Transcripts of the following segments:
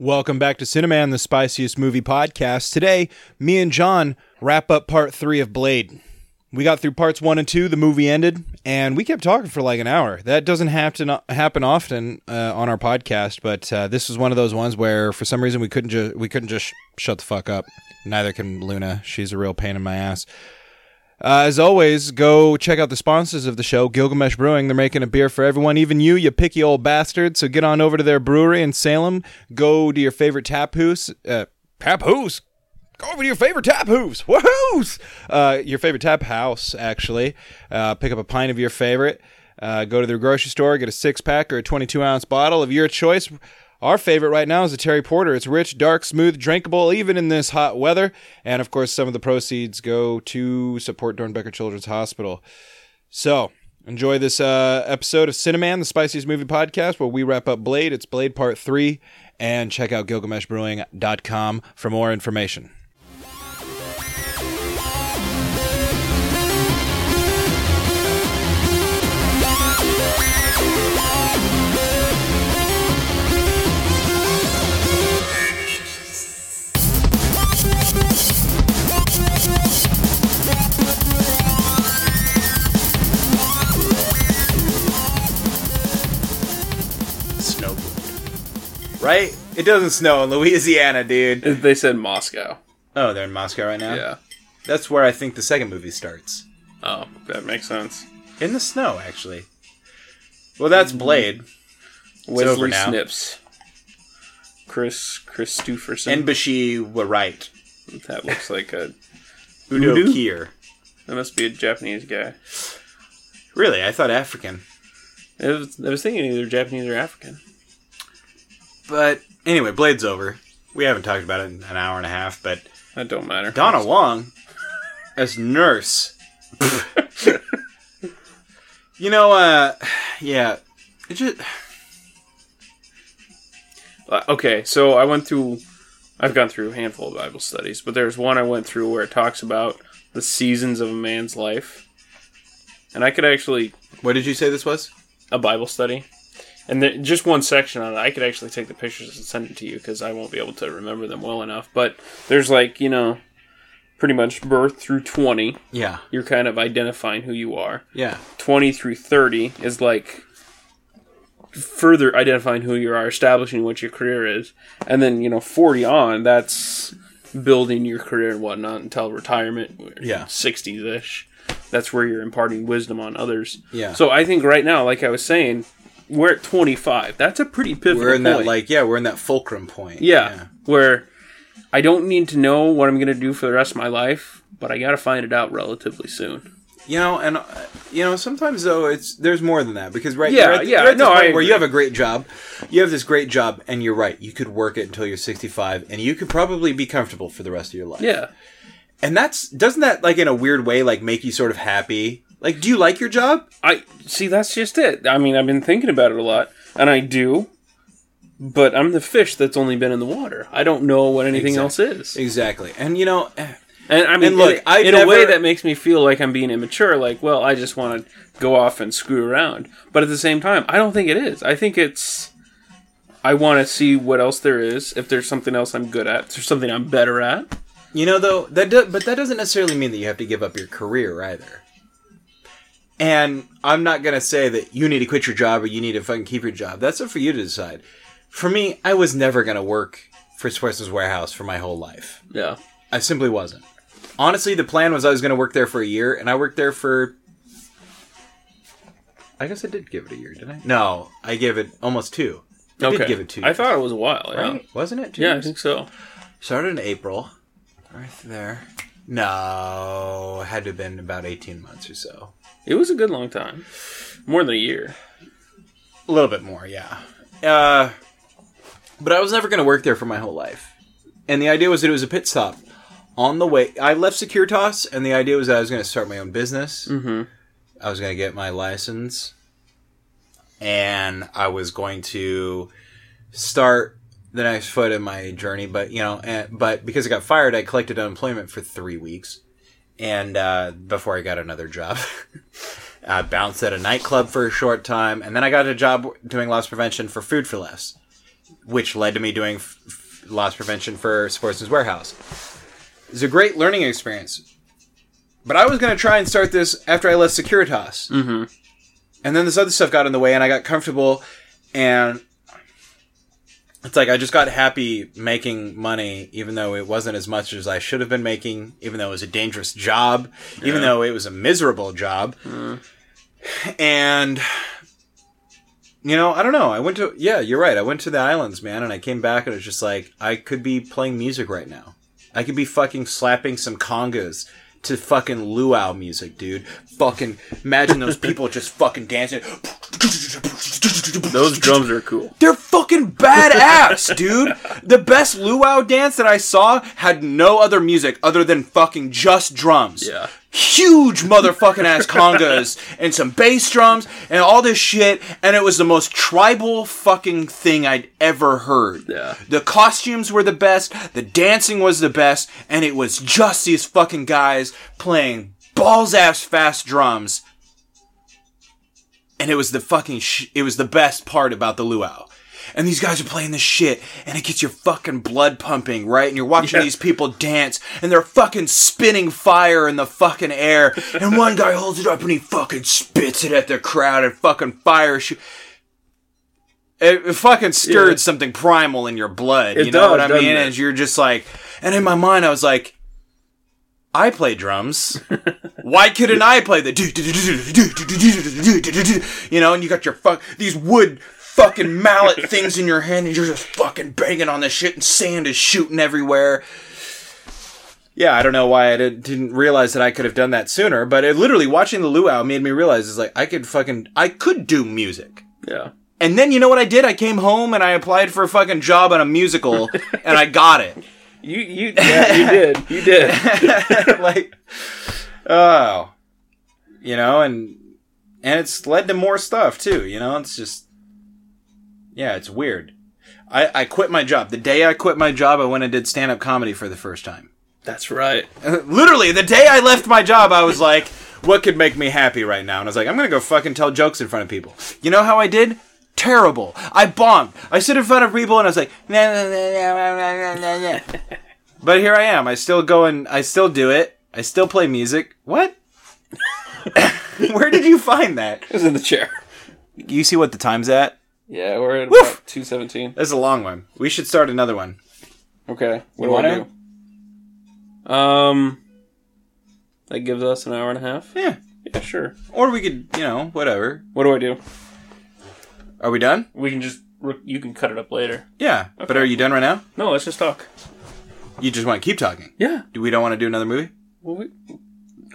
Welcome back to Cineman, the spiciest movie podcast. Today, me and John wrap up part three of Blade. We got through parts one and two, the movie ended, and we kept talking for like an hour. That doesn't have to not happen often uh, on our podcast, but uh, this was one of those ones where, for some reason, we couldn't just we couldn't just sh- shut the fuck up. Neither can Luna. She's a real pain in my ass. Uh, as always, go check out the sponsors of the show, Gilgamesh Brewing. They're making a beer for everyone, even you, you picky old bastard. So get on over to their brewery in Salem. Go to your favorite tap house. Uh, tap house? Go over to your favorite tap house. Woohoo! Uh, your favorite tap house, actually. Uh, pick up a pint of your favorite. Uh, go to the grocery store, get a six pack or a 22 ounce bottle of your choice. Our favorite right now is the Terry Porter. It's rich, dark, smooth, drinkable, even in this hot weather. And of course, some of the proceeds go to support Doernbecher Children's Hospital. So, enjoy this uh, episode of Cineman, the spiciest movie podcast, where we wrap up Blade. It's Blade Part 3. And check out GilgameshBrewing.com for more information. Right? It doesn't snow in Louisiana, dude. They said Moscow. Oh, they're in Moscow right now? Yeah. That's where I think the second movie starts. Oh, that makes sense. In the snow, actually. Well, that's mm-hmm. Blade. over Wesley now. Snipes. Kris Kristofferson. And Bashi were right. that looks like a. Udo Udo? Kier. That must be a Japanese guy. Really? I thought African. I was, I was thinking either Japanese or African. But anyway, Blade's over. We haven't talked about it in an hour and a half, but That don't matter. Donna Wong as nurse. you know, uh, yeah. It just. Uh, okay, so I went through. I've gone through a handful of Bible studies, but there's one I went through where it talks about the seasons of a man's life, and I could actually What did you say this was? a Bible study, and there, just one section on it. I could actually take the pictures and send it to you because I won't be able to remember them well enough. But there's like you know, pretty much birth through twenty, Yeah. you're kind of identifying who you are. Yeah. Twenty through thirty is like further identifying who you are, establishing what your career is, and then you know forty on that's building your career and whatnot until retirement. Yeah. sixties ish. That's where you're imparting wisdom on others. Yeah. So I think right now, like I was saying, we're at 25. That's a pretty pivotal We're in that, point. like, yeah, we're in that fulcrum point. yeah, where I don't need to know what I'm going to do for the rest of my life, but I got to find it out relatively soon. You know, and uh, you know, sometimes though it's there's more than that because right, Yeah, yeah, you're at this no, where you have a great job, you have this great job, and you're right, you could work it until you're 65, and you could probably be comfortable for the rest of your life. Yeah. and that's doesn't that like in a weird way like make you sort of happy? Like, do you like your job? I see. That's just it. I mean, I've been thinking about it a lot, and I do. But I'm the fish that's only been in the water. I don't know what anything Exact- else is. Exactly, and you know, eh, And I mean, And look, in, in a way that makes me feel like I'm being immature. Like, well, I just want to go off and screw around. But at the same time, I don't think it is. I think it's. I want to see what else there is. If there's something else I'm good at, if there's something I'm better at. You know, though that do, but that doesn't necessarily mean that you have to give up your career either. And I'm not gonna say that you need to quit your job or you need to fucking keep your job. That's up for you to decide. For me, I was never gonna work for Swiss's Warehouse for my whole life. Yeah. I simply wasn't. Honestly, the plan was I was gonna work there for a year, and I worked there for. I guess I did give it a year, didn't I? No, I gave it almost two. I okay. did give it two. I thought it was a while. Yeah. right? Wasn't it? Two Yeah, I think so. Started in April. Right there. No, it had to have been about 18 months or so. It was a good long time. More than a year. A little bit more, yeah. Uh, but I was never going to work there for my whole life. And the idea was that it was a pit stop. On the way, I left Securitas, and the idea was that I was going to start my own business. Mm-hmm. I was going to get my license. And I was going to start the next foot in my journey. But, you know, and, but because I got fired, I collected unemployment for three weeks. And uh, before I got another job, I bounced at a nightclub for a short time. And then I got a job doing loss prevention for Food for Less which led to me doing f- f- loss prevention for Sportsman's Warehouse. It was a great learning experience. But I was going to try and start this after I left Securitas. Mm-hmm. And then this other stuff got in the way, and I got comfortable, and it's like I just got happy making money, even though it wasn't as much as I should have been making, even though it was a dangerous job, even though it was a miserable job. Mm. And, you know, I don't know. I went to, yeah, you're right. I went to the islands, man, and I came back and it was just like, I could be playing music right now. I could be fucking slapping some congas to fucking luau music, dude. Fucking imagine those people just fucking dancing. Those drums are cool. They're fucking badass, dude. The best luau dance that I saw had no other music other than fucking just drums. Yeah. Huge motherfucking ass congas and some bass drums and all this shit, and it was the most tribal fucking thing I'd ever heard. Yeah. The costumes were the best, the dancing was the best, and it was just these fucking guys playing balls ass fast drums and it was the fucking sh- it was the best part about the luau and these guys are playing this shit and it gets your fucking blood pumping right and you're watching Yeah. these people dance and they're fucking spinning fire in the fucking air and one guy holds it up and he fucking spits it at the crowd and fucking fire it, it fucking stirred Yeah. something primal in your blood It you know what does, i mean it? and you're just like and in my mind i was like I play drums. Why couldn't I play the you know? And you got your fuck these wood fucking mallet things in your hand, and you're just fucking banging on this shit, and sand is shooting everywhere. Yeah, I don't know why I did, didn't realize that I could have done that sooner, but it literally watching the luau made me realize it's like I could fucking I could do music. Yeah. And then you know what I did? I came home and I applied for a fucking job on a musical, and I got it. You you yeah, you did. You did. like oh you know and and it's led to more stuff too you know? It's just yeah it's weird. I i quit my job. The day i quit my job i went and did stand-up comedy for the first time. That's right. literally the day i left my job i was like what could make me happy right now? And i was like i'm gonna go fucking tell jokes in front of people. You know how i did terrible i bombed i stood in front of people and i was like nah, nah, nah, nah, nah, nah, nah, nah. but here i am i still go and i still do it i still play music what where did you find that It was in the chair. you see what the time's at Yeah, we're at Woof. about two seventeen. that's a long one we should start another one Okay. What do I do? Um that gives us an hour and a half. yeah Yeah, sure. or we could you know whatever What do I do? Are we done We can just you can cut it up later. yeah but are you done right now No, let's just talk. you just want to keep talking Yeah. do we don't want to do another movie Well, we,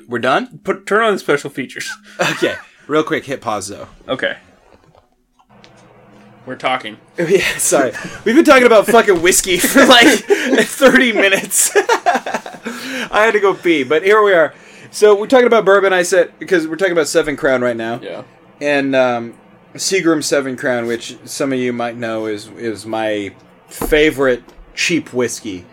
we're done put turn on the special features. okay real quick hit pause though Okay. We're talking. Yeah, sorry. We've been talking about fucking whiskey for like 30 minutes. I had to go pee, but here we are. So we're talking about bourbon. I said because we're talking about Seven Crown right now, Yeah. and um, Seagram Seven Crown, which some of you might know is is my favorite cheap whiskey.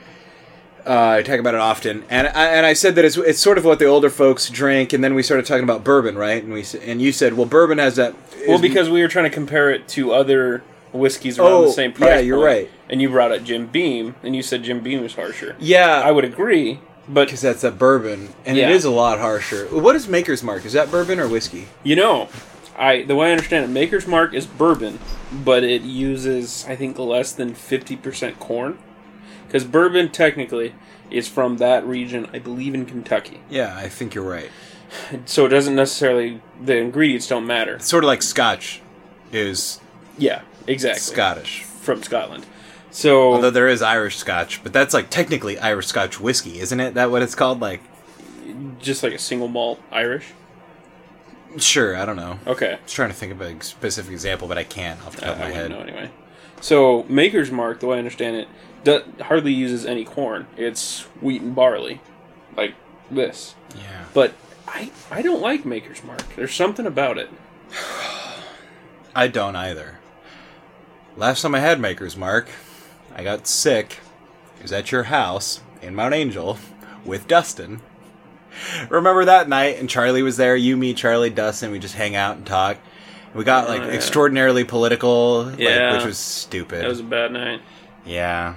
Uh, I talk about it often, and I, and I said that it's, it's sort of what the older folks drink, and then we started talking about bourbon, right? And we and you said, well, bourbon has that. Well, because we were trying to compare it to other whiskeys around Oh, the same price. yeah, you're point, right. And you brought up Jim Beam, and you said Jim Beam was harsher. yeah, I would agree, but because that's a bourbon, and Yeah. it is a lot harsher. What is Maker's Mark? Is that bourbon or whiskey? you know, I the way I understand it, Maker's Mark is bourbon, but it uses I think less than fifty percent corn, because bourbon technically is from that region, I believe in Kentucky. Yeah, I think you're right. So it doesn't necessarily the ingredients don't matter. It's sort of like Scotch is Yeah, exactly. Scottish. from Scotland. So Although there is Irish Scotch, but that's like technically Irish Scotch whiskey, isn't it? That what it's called? Like, just like a single malt Irish. Sure, I don't know. Okay. I was trying to think of a specific example, but I can't off the top of I my head. wouldn't know anyway. So Maker's Mark, the way I understand it, do- hardly uses any corn. It's wheat and barley, like this. Yeah. But I I don't like Maker's Mark. There's something about it. I don't either. Last time I had Maker's Mark, I got sick. It was at your house in Mount Angel with Dustin. Remember that night? And Charlie was there. You, me, Charlie, Dustin. We just hang out and talk. We got like Oh, yeah. extraordinarily political, like, Yeah. which was stupid. That was a bad night. Yeah.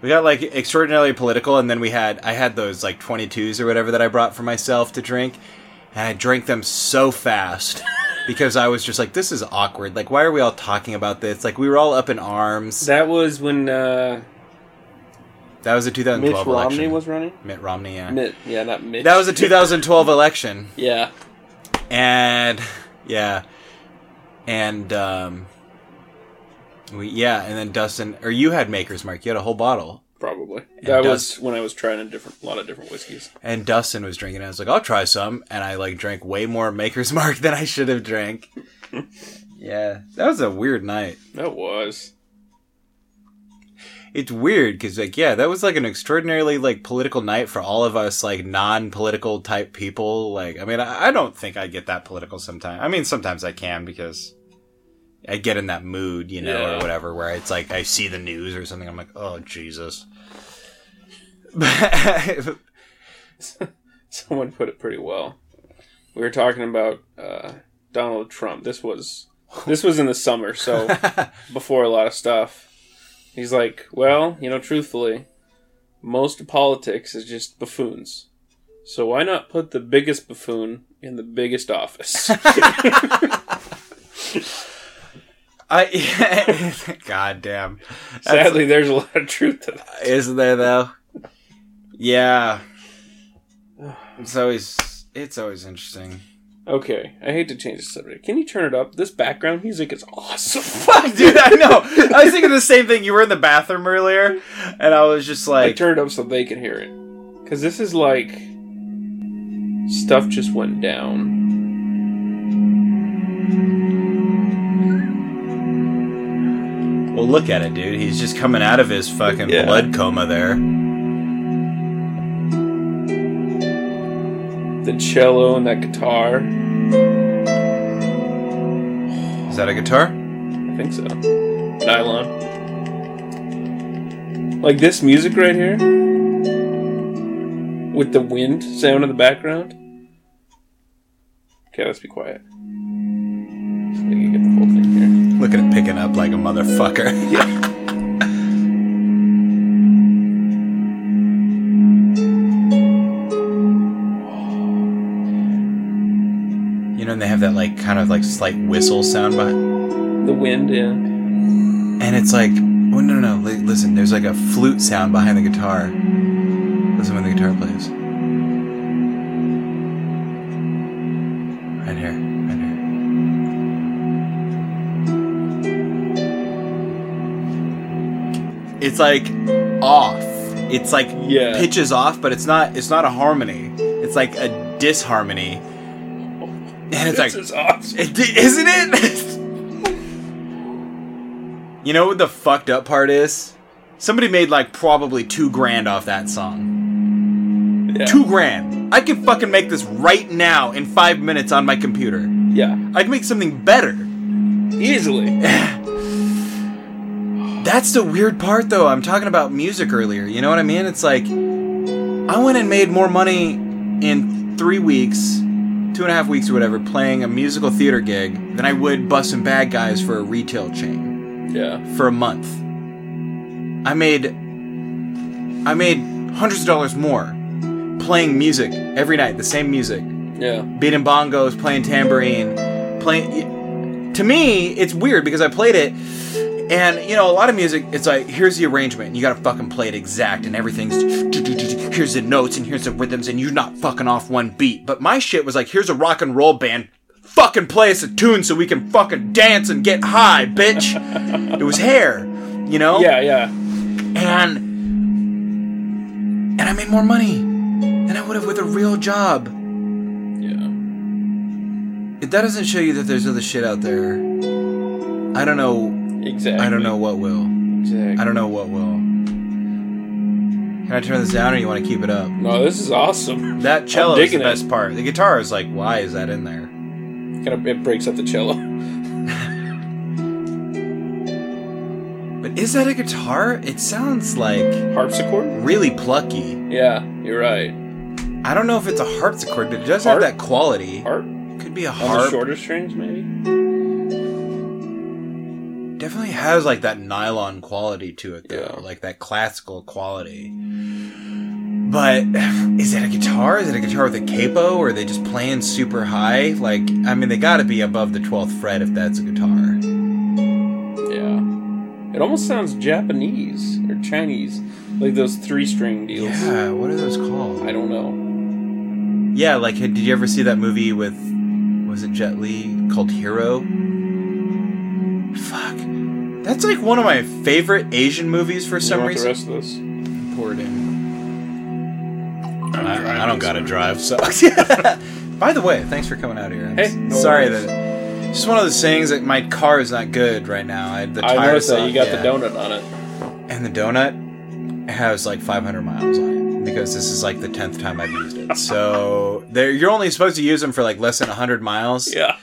We got like extraordinarily political, and then we had I had those like 22s or whatever that I brought for myself to drink, and I drank them so fast because I was just like, this is awkward. Like, why are we all talking about this? Like, we were all up in arms. That, That was when uh, was a Mitch 2012 election. Romney was running. Mitt Romney, yeah. Mitt, yeah, not Mitch. That was a 2012 election, yeah. and yeah, and um, we yeah, and then Dustin or you had Maker's Mark. You had a whole bottle. Probably. That Dust- was when I was trying a different, a lot of different whiskeys. And Dustin was drinking. it. I was like, I'll try some, and I like drank way more Maker's Mark than I should have drank. yeah, that was a weird night. That was. It's weird because like yeah, that was like an extraordinarily like political night for all of us like non-political type people. Like I mean, I, I don't think I get that political sometimes. I mean, sometimes I can because I get in that mood, you know, Yeah. or whatever, where it's like I see the news or something. I'm like, oh Jesus. Someone put it pretty well. We were talking about uh, Donald Trump. This was this was in the summer, so before a lot of stuff. He's like, well, you know, truthfully, most of politics is just buffoons. So why not put the biggest buffoon in the biggest office? I God damn. Sadly, there's a lot of truth to that. Isn't there though? Yeah. It's always it's always interesting. Okay, I hate to change the subject. Can you turn it up? This background music is awesome. Fuck, dude, I know. I was thinking the same thing. You were in the bathroom earlier, and I was just like, I like, turned it up so they can hear it. Because this is like. Stuff just went down. "Well, look at it, dude. He's just coming out of his fucking Yeah. blood coma there." The cello and that guitar. Is that a guitar? I think so. Nylon. Like this music right here. With the wind sound in the background. Okay, let's be quiet. So can get the whole thing here. Look at it picking up like a motherfucker. You know, and they have that like kind of like slight whistle sound behind. The wind, yeah. And it's like, oh no, no, no, li- listen, there's like a flute sound behind the guitar. Listen when the guitar plays. Right here, right here. It's like off. It's like Yeah. pitches off, but it's not. It's not a harmony. It's like a disharmony. And it's This like, is awesome. it, isn't it? you know what the fucked up part is? Somebody made like probably two grand off that song. Yeah. Two grand. I can fucking make this right now in five minutes on my computer. Yeah. I can make something better. Easily. That's the weird part, though. I'm talking about music earlier. You know what I mean? It's like I went and made more money in three weeks, two and a half weeks or whatever, playing a musical theater gig than I would busting bad guys for a retail chain Yeah. for a month. I made I made hundreds of dollars more playing music every night, the same music, Yeah. beating bongos, playing tambourine, playing. To me, it's weird because I played it, and you know, a lot of music. It's like here's the arrangement, and you gotta fucking play it exact, and everything's here's the notes and here's the rhythms, and you're not fucking off one beat. But my shit was like, here's a rock and roll band. Fucking play us a tune so we can fucking dance and get high, bitch. it was hair, you know Yeah, yeah. and and I made more money than I would have with a real job. Yeah. If that doesn't show you that there's other shit out there, I don't know. Exactly. I don't know what will. Exactly. I don't know what will. Can I turn this down, or you want to keep it up? No, this is awesome. That cello is the it. best part. The guitar is like, why is that in there? Kind of it breaks up the cello. But is that a guitar? It sounds like Harpsichord? really plucky. Yeah, you're right. I don't know if it's a harpsichord, but it does Harp? have that quality. Harp? Could be a On the harp. shorter strings, maybe? Definitely has like that nylon quality to it though, Yeah. like that classical quality. But is it a guitar? Is it a guitar with a capo, or are they just playing super high? Like, I mean, they got to be above the twelfth fret if that's a guitar. Yeah. It almost sounds Japanese or Chinese, like those three string deals. Yeah, what are those called? I don't know. Yeah, like, did you ever see that movie with, was it Jet Li called Hero? Fuck. That's like one of my favorite Asian movies for You some want reason. the rest of this? Pour it in. I'm I, don't gotta drive, so. By the way, thanks for coming out here. I'm Hey, no sorry worries. that. It's just one of those things that my car is not good right now. I, the I noticed that you got yeah. the donut on it. And the donut has like 500 miles on it because this is like the 10th time I've used it. So there, you're only supposed to use them for like less than 100 miles. Yeah.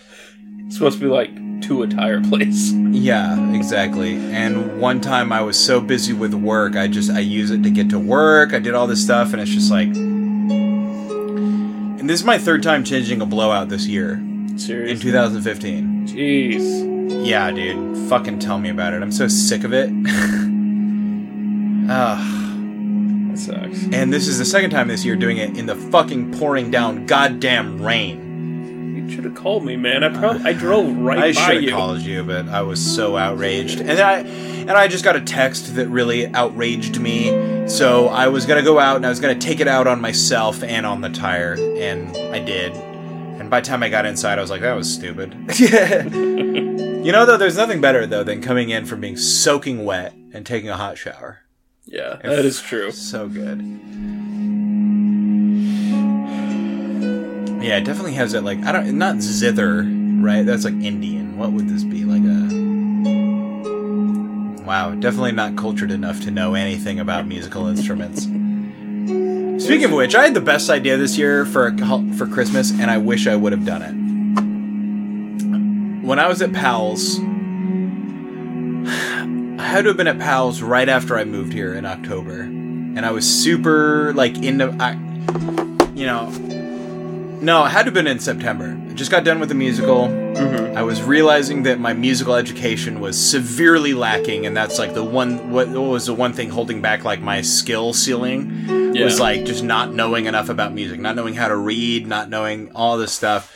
It's supposed to be like to a tire place. Yeah, exactly. And one time I was so busy with work, I just I use it to get to work. I did all this stuff, and it's just like. And this is my third time changing a blowout this year in 2015. Jeez. Yeah, dude, fucking tell me about it. I'm so sick of it. Ugh. That sucks. And this is the second time this year doing it in the fucking pouring down goddamn rain. You should have called me, man. I probably I drove right I by should have called you, but I was so outraged. And I and I just got a text that really outraged me. So I was gonna go out and I was gonna take it out on myself and on the tire, and I did. And by the time I got inside, I was like, that was stupid. you know, though, there's nothing better though than coming in from being soaking wet and taking a hot shower. Yeah, that is true. So good. Yeah, it definitely has that like I don't not zither, right? That's like Indian. What would this be? Like a Wow, definitely not cultured enough to know anything about musical instruments. Speaking of which, I had the best idea this year for for Christmas and I wish I would have done it. When I was at Powell's I had to have been at Powell's right after I moved here in October, and I was super like into I, you know, no, it had to have been in September. I just got done with the musical. Mm-hmm. I was realizing that my musical education was severely lacking, and that's like the one what, what was the one thing holding back like my skill ceiling was like just not knowing enough about music, not knowing how to read, not knowing all this stuff.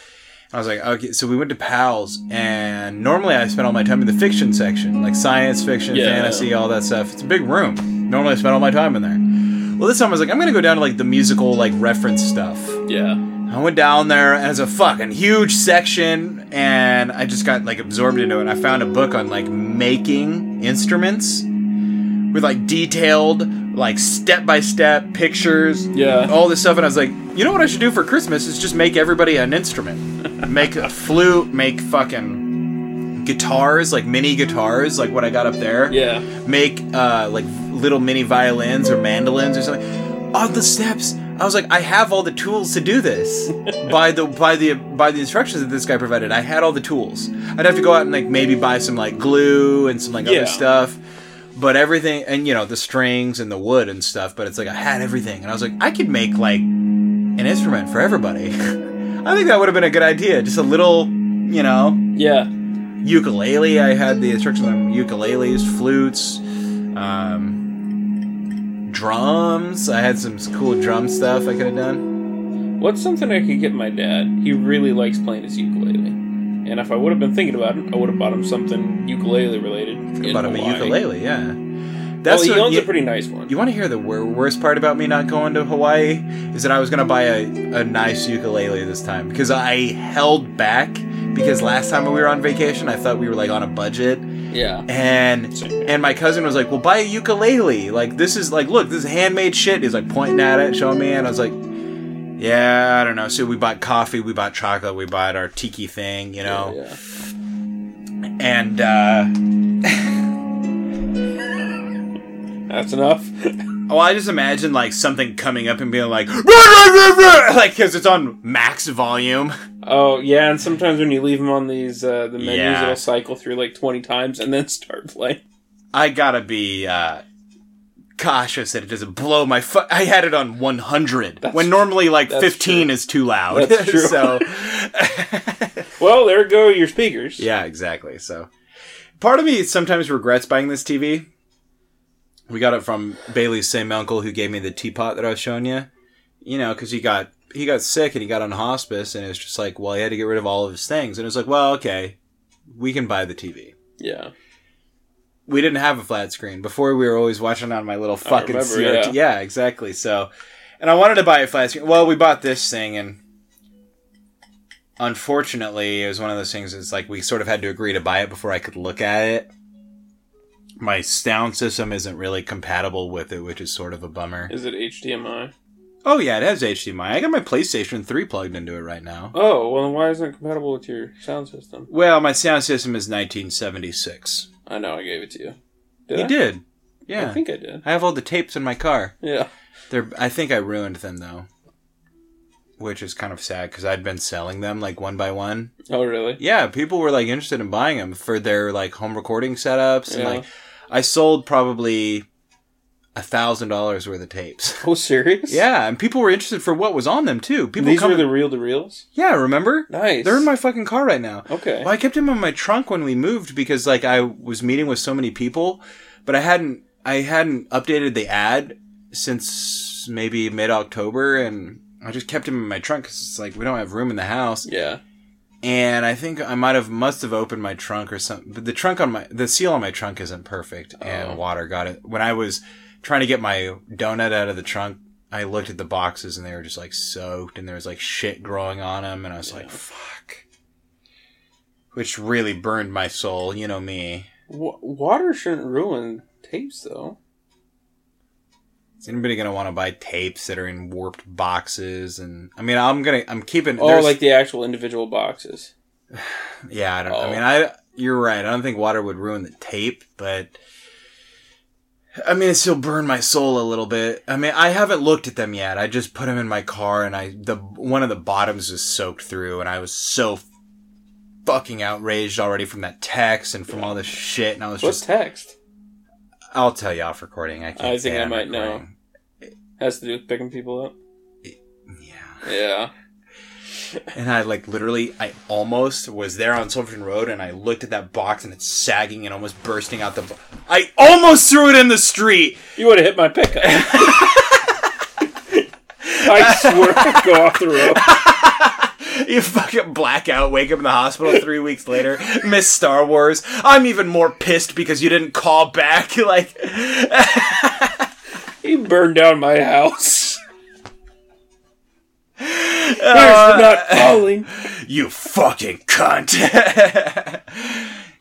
I was like, okay, so we went to Powell's, and normally I spend all my time in the fiction section, like science fiction, Yeah. fantasy, all that stuff. It's a big room. Normally I spend all my time in there. Well, this time I was like, I'm gonna go down to like the musical, like reference stuff. Yeah. I went down there and it's a fucking huge section, and I just got like absorbed into it. I found a book on like making instruments with like detailed, like step by step pictures, Yeah. all this stuff. And I was like, you know what I should do for Christmas is just make everybody an instrument, make a flute, make fucking guitars, like mini guitars, like what I got up there Yeah. make uh, like little mini violins or mandolins or something. On the steps, I was like, I have all the tools to do this. by the by the by the instructions that this guy provided, I had all the tools. I'd have to go out and like maybe buy some like glue and some like Yeah. other stuff. But everything and you know the strings and the wood and stuff. But it's like I had everything, and I was like, I could make like an instrument for everybody. I think that would have been a good idea. Just a little, you know, Yeah. ukulele. I had the instructions on ukuleles, flutes, um, drums. I had some cool drum stuff I could have done. What's something I could get my dad? He really likes playing his ukulele. And if I would have been thinking about it, I would have bought him something ukulele related. Bought him a ukulele, yeah. Well, That's he what- owns you, a pretty nice one. you want to hear the wor- worst part about me not going to Hawaii is that I was gonna buy a, a nice ukulele this time because I held back because last time we were on vacation I thought we were like on a budget Yeah. and and my cousin was like, "Well, buy a ukulele. Like this is like, look, this is handmade shit." He's like pointing at it, showing me, and I was like, "Yeah, I don't know." So we bought coffee, we bought chocolate, we bought our tiki thing, you know, Yeah. and uh, That's enough. oh, I just imagine like something coming up and being like, like because it's on max volume. oh yeah, and sometimes when you leave them on these uh, the menus, Yeah. it'll cycle through like twenty times and then start playing. I gotta be uh, cautious that it doesn't blow my. Fu- I had it on 100 That's when normally like that's 15 true. is too loud. That's true. so. Well, there go your speakers. Yeah, exactly. So, part of me sometimes regrets buying this TV. We got it from Bailey's same uncle who gave me the teapot that I was showing you. You know, because he got he got sick and he got on hospice, and it's just like, well, he had to get rid of all of his things, and it was like, well, okay, we can buy the TV. Yeah. We didn't have a flat screen before. We were always watching on my little fucking remember, CRT. yeah. Yeah. exactly. So, and I wanted to buy a flat screen. Well, we bought this thing, and unfortunately, it was one of those things. It's like we sort of had to agree to buy it before I could look at it. My sound system isn't really compatible with it, which is sort of a bummer. Is it HDMI? Oh yeah, it has HDMI. I got my PlayStation 3 plugged into it right now. Oh, well, then why isn't it compatible with your sound system? Well, my sound system is 1976. I know I gave it to you. Did you I? did. Yeah. I think I did. I have all the tapes in my car. Yeah. They're I think I ruined them though. Which is kind of sad because I'd been selling them like one by one. Oh, really? Yeah, people were like interested in buying them for their like home recording setups and like I sold probably a thousand dollars worth of tapes. Oh, serious? Yeah, and people were interested for what was on them too. People These come were the reel to reels? Yeah, remember? Nice. They're in my fucking car right now. Okay. Well, I kept them in my trunk when we moved because like I was meeting with so many people, but I hadn't I hadn't updated the ad since maybe mid October, and I just kept them in my trunk because it's like we don't have room in the house. Yeah. And I think I might have must have opened my trunk or something, but the trunk on my the seal on my trunk isn't perfect, and Oh. water got it when I was trying to get my donut out of the trunk. I looked at the boxes and they were just like soaked, and there was like shit growing on them, and I was like, "Fuck," which really burned my soul. You know me. W- water shouldn't ruin tapes, though. Is anybody gonna want to buy tapes that are in warped boxes? And I mean, I'm gonna, I'm keeping. Oh, there's- like the actual individual boxes. yeah, I don't. I Oh. mean, I you're right. I don't think water would ruin the tape, but I mean, it still burned my soul a little bit. I mean, I haven't looked at them yet. I just put them in my car, and I the one of the bottoms was soaked through, and I was so fucking outraged already from that text and from all this shit, and I was What's just. text? I'll tell you off recording. I can't. I think I might know. recording. Has to do with picking people up. Yeah. Yeah. And I like literally, I almost was there on Silverton Road, and I looked at that box, and it's sagging and almost bursting out the. Bo- I almost threw it in the street. You would have hit my pickup. I swear go off the road. You fucking blackout, wake up in the hospital three weeks later, miss Star Wars. I'm even more pissed because you didn't call back. Like, He burned down my house. Here's Uh, for not calling. you fucking cunt.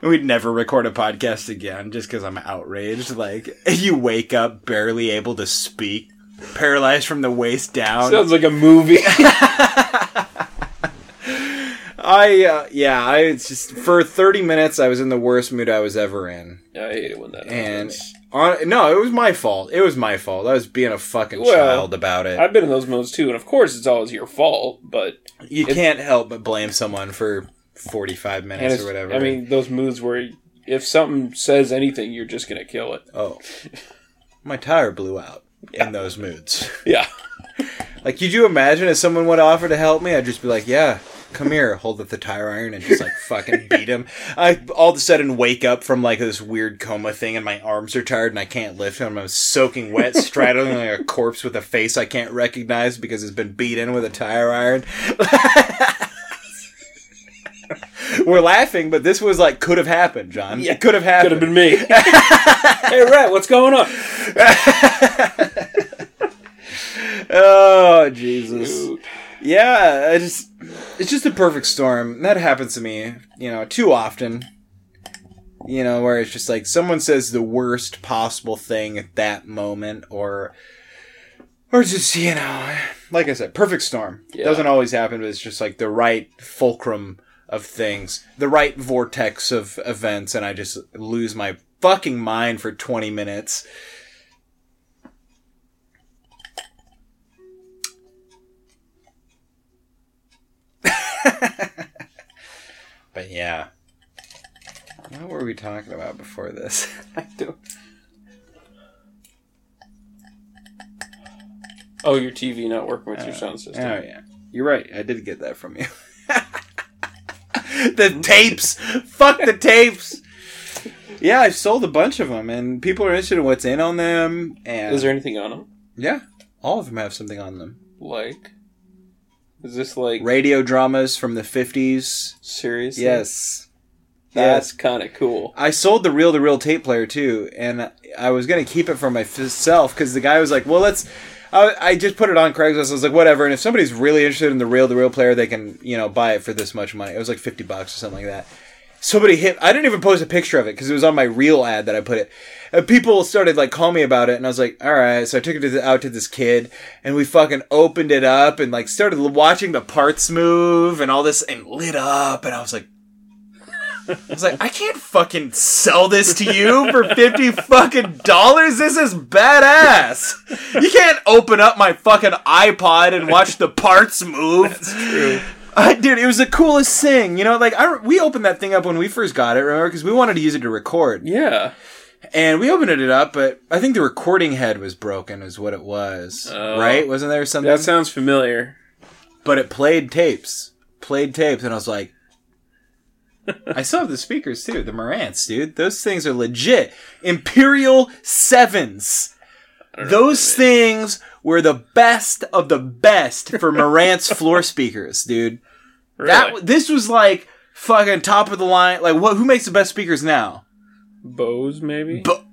We'd never record a podcast again just because I'm outraged. Like, you wake up barely able to speak, paralyzed from the waist down. Sounds like a movie. I uh, yeah, I it's just for 30 minutes I was in the worst mood I was ever in. Yeah, I hate it when that And happens. on no, it was my fault. It was my fault. I was being a fucking Well, child about it. I've been in those modes too, and of course it's always your fault, but you can't help but blame someone for 45 minutes or whatever. I mean those moods where if something says anything, you're just gonna kill it. oh. My tire blew out Yeah. in those moods. Yeah. Like, could you imagine if someone would offer to help me? I'd just be like, yeah, come here, hold up the tire iron and just like fucking beat him. I all of a sudden wake up from like this weird coma thing and my arms are tired and I can't lift them. I'm soaking wet, straddling like a corpse with a face I can't recognize because it's been beat in with a tire iron. We're laughing, but this was like could have happened, John. Yeah, it could have happened. Could have been me. hey, Rat, what's going on? Oh Jesus. Dude. Yeah, I just it's just a perfect storm. That happens to me, you know, too often. You know, where it's just like someone says the worst possible thing at that moment or or just, you know, like I said, perfect storm. Yeah. Doesn't always happen, but it's just like the right fulcrum of things, the right vortex of events and I just lose my fucking mind for 20 minutes. But yeah. What were we talking about before this? I don't. Oh, your TV not working with your uh, sound system. Oh yeah. You're right. I did get that from you. the tapes. Fuck the tapes. Yeah, I've sold a bunch of them, and people are interested in what's in on them. And Is there anything on them? yeah, all of them have something on them. Like, is this like Radio dramas from the fifties. seriously? Yes. that's kind of cool. I sold the reel to reel tape player too, and I was gonna keep it for myself because the guy was like, "Well, let's." I, I just put it on Craigslist. I was like, "Whatever." And if somebody's really interested in the reel to reel player, they can you know buy it for this much money. It was like fifty bucks or something like that. Somebody hit. I didn't even post a picture of it because it was on my real ad that I put it. And people started like calling me about it, and I was like, "All right." So I took it to the, out to this kid, and we fucking opened it up and like started watching the parts move and all this, and lit up, and I was like. I was like, I can't fucking sell this to you for 50 fucking dollars. This is badass. You can't open up my fucking iPod and watch the parts move. That's true. Uh, dude, it was the coolest thing. You know, like I we opened that thing up when we first got it, remember? Because we wanted to use it to record, Yeah. and we opened it up, but I think the recording head was broken, is what it was. Oh. right? Wasn't there something? That sounds familiar. but it played tapes, played tapes, and I was like, I still have the speakers too, the Marantz, dude. Those things are legit. Imperial sevens. Those things were the best of the best for Marantz floor speakers, dude. Really? That this was like fucking top of the line. Like what? Who makes the best speakers now? Bose, maybe? Bo-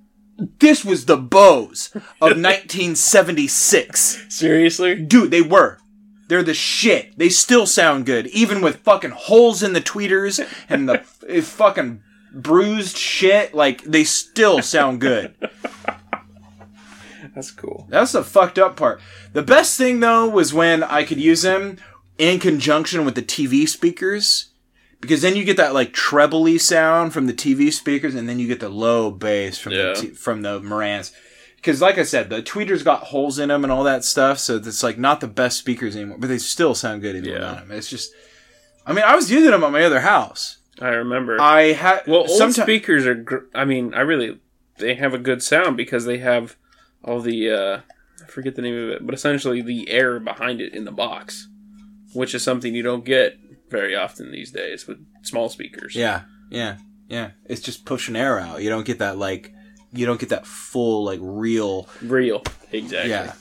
this was the Bose of 1976. Seriously? Dude, they were. They're the shit. They still sound good, even with fucking holes in the tweeters and the f- eh, fucking bruised shit. Like they still sound good. That's cool. That's the fucked up part. The best thing though was when I could use them in conjunction with the TV speakers. Because then you get that like trebly sound from the TV speakers, and then you get the low bass from Yeah. the t- from the Marantz. Because like I said, the tweeters got holes in them and all that stuff, so it's like not the best speakers anymore, but they still sound good even Yeah. them. It's just, I mean, I was using them at my other house. I remember. I had well, old someti- speakers are. Gr- I mean, I really they have a good sound because they have all the. uh I forget the name of it, but essentially the air behind it in the box, which is something you don't get very often these days with small speakers. Yeah, yeah, yeah. It's just pushing air out. You don't get that like, you don't get that full like real. real. Exactly. Yeah.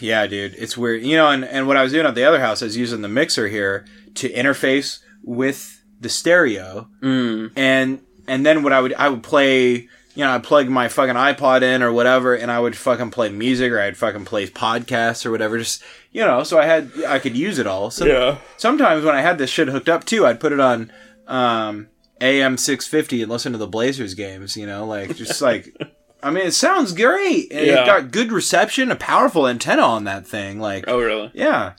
Yeah, dude, it's weird. You know, and, and what I was doing at the other house, I was using the mixer here to interface with the stereo, Mm. and and then what I would I would play, you know, I'd plug my fucking iPod in or whatever, and I would fucking play music or I'd fucking play podcasts or whatever. Just you know, so I had I could use it all. So Yeah. sometimes when I had this shit hooked up too, I'd put it on um, AM six fifty and listen to the Blazers games. You know, like just like. I mean, it sounds great. And Yeah. It got good reception, a powerful antenna on that thing. Like, Oh, really? yeah,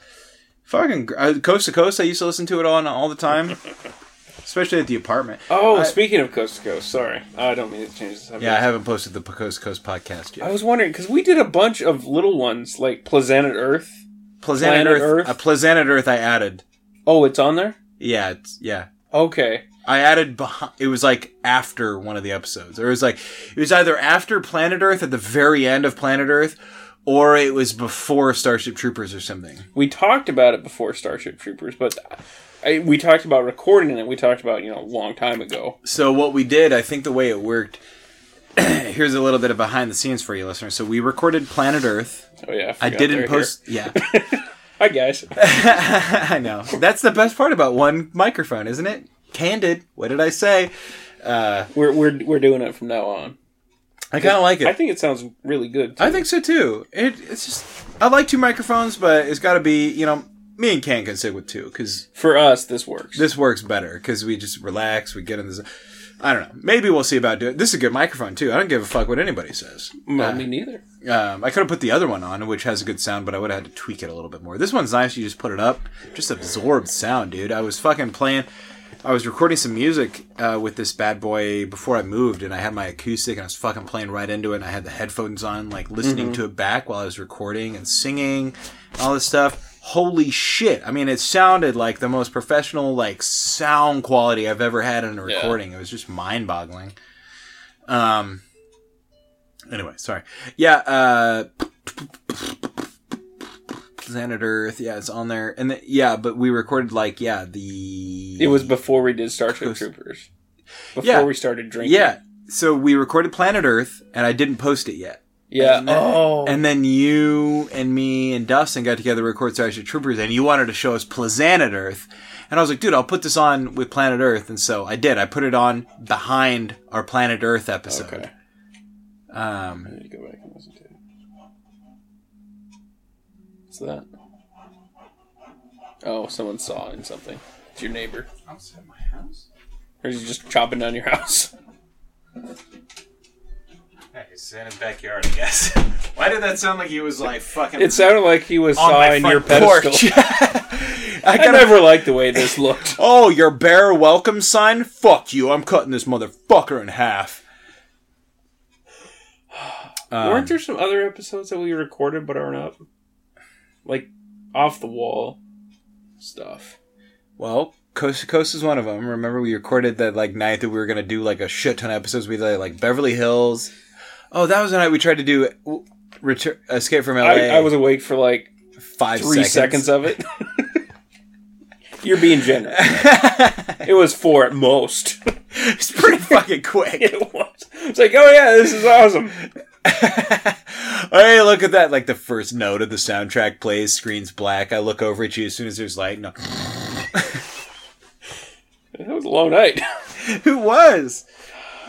fucking uh, coast to coast. I used to listen to it on all the time, especially at the apartment. Oh, I- speaking of coast to coast, sorry, I don't mean to change the subject. Yeah, I haven't posted the coast to coast podcast yet. I was wondering because we did a bunch of little ones like Planet Earth. Planet Planet Earth, Earth? Uh, Planet Earth. I added. Oh, it's on there. Yeah, it's, yeah. Okay. I added behind. It was like after one of the episodes, or it was like it was either after Planet Earth at the very end of Planet Earth, or it was before Starship Troopers or something. We talked about it before Starship Troopers, but I, we talked about recording it. We talked about you know a long time ago. So what we did, I think the way it worked. here's a little bit of behind the scenes for you listeners. So we recorded Planet Earth. Oh yeah, I forgot didn't post. Yeah, here. Hi guys. I know. That's the best part about one microphone, isn't it? Candid. What did I say? Uh, we're we're we're doing it from now on. I kind of like it. I think it sounds really good. too. I think so too. It, it's just I like two microphones, but it's got to be you know me and Ken can sit with two because for us this works. this works better because we just relax. We get in this. I don't know. Maybe we'll see about doing. This is a good microphone too. I don't give a fuck what anybody says. well, me neither. Um, I could have put the other one on, which has a good sound, but I would have had to tweak it a little bit more. This one's nice. You just put it up, just absorbs sound, dude. I was fucking playing. I was recording some music uh, with this bad boy before I moved, and I had my acoustic, and I was fucking playing right into it. And I had the headphones on, like listening to it back while I was recording and singing, and all this stuff. Holy shit! I mean, it sounded like the most professional, like sound quality I've ever had in a Yeah. recording. It was just mind-boggling. Um. Anyway, sorry. Yeah. Uh. Planet Earth. Yeah, it's on there, and the, yeah, but we recorded like yeah the. It was before we did Starship Coast- Troopers. before Yeah. we started drinking. Yeah. So we recorded Planet Earth, and I didn't post it yet. Yeah. And then, oh. and then you and me and Dustin got together to record Starship Troopers, and you wanted to show us Planet Earth. And I was like, dude, I'll put this on with Planet Earth. And so I did. I put it on behind our Planet Earth episode. okay. Um, I need to go back and listen to it. What's that? Oh, someone saw in something. It's your neighbor. outside my house? Or is he just chopping down your house? Hey, he's in his backyard, I guess. Why did that sound like he was like fucking It sounded like he was on my sawing your front pedestal. porch? I I gotta never liked the way this looked. Oh, your bear welcome sign? Fuck you. I'm cutting this motherfucker in half. Um, Weren't there some other episodes that we recorded but aren't up? Like off the wall stuff. Well, Coast to Coast is one of them. Remember, we recorded that like night that we were gonna do like a shit ton of episodes. We did like Beverly Hills. Oh, that was the night we tried to do Return, Escape from LA. I, I was awake for like five three seconds, of it. You're being generous. it was four at most. it's pretty fucking quick. it was. It's like, oh yeah, this is awesome. hey, look at that! Like the first note of the soundtrack plays, screen's black. I look over at you as soon as there's light. No, It was a long night. who was?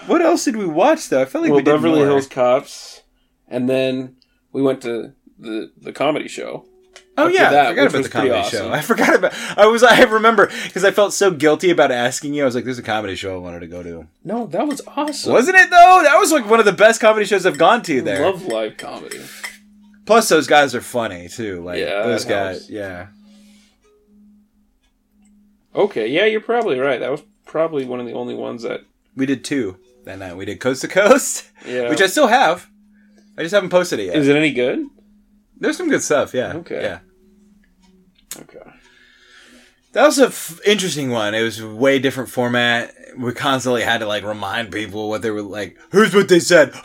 What else did we watch though? I felt like well, we did Beverly more. Hills Cops, and then we went to the the comedy show. Oh yeah, that, I forgot about the comedy pretty show. I forgot about. I was. I remember because I felt so guilty about asking you. I was like, "There's a comedy show I wanted to go to." No, that was awesome. Wasn't it though? That was like one of the best comedy shows I've gone to there. Love live comedy. Plus, those guys are funny too. Like Yeah, those guys. helps. Yeah. Okay, yeah, you're probably right. That was probably one of the only ones that. We did two that night. We did Coast to Coast, Yeah. which I still have. I just haven't posted it yet. Is it any good? There's some good stuff. Yeah. Okay. Yeah. Okay. That was a f- interesting one. It was way different format. We constantly had to like remind people what they were like. Here's what they said.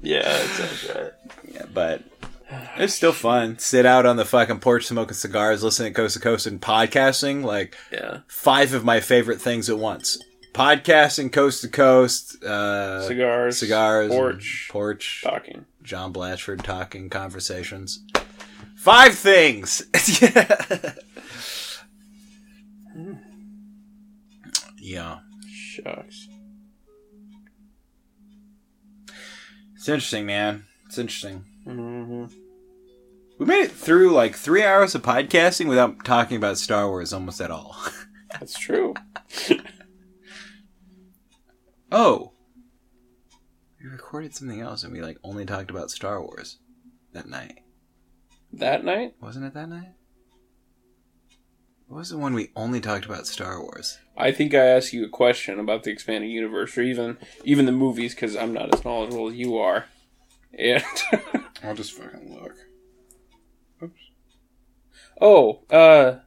Yeah, that sounds right. Yeah, but it's still fun. Sit out on the fucking porch smoking cigars, listening to Coast to Coast and podcasting. Like Yeah. five of my favorite things at once. Podcasting, Coast to Coast, uh, Cigars. cigars, Porch. porch, Talking. John Blatchford talking, conversations. Five things. yeah. Shucks. It's interesting, man. It's interesting. hmm We made it through like three hours of podcasting without talking about Star Wars almost at all. That's true. Oh. We recorded something else and we like only talked about Star Wars that night. That night? Wasn't it that night? What was the one we only talked about Star Wars? I think I asked you a question about the expanded universe, or even even the movies, because I'm not as knowledgeable as you are. And I'll just fucking look. Oops. oh, uh,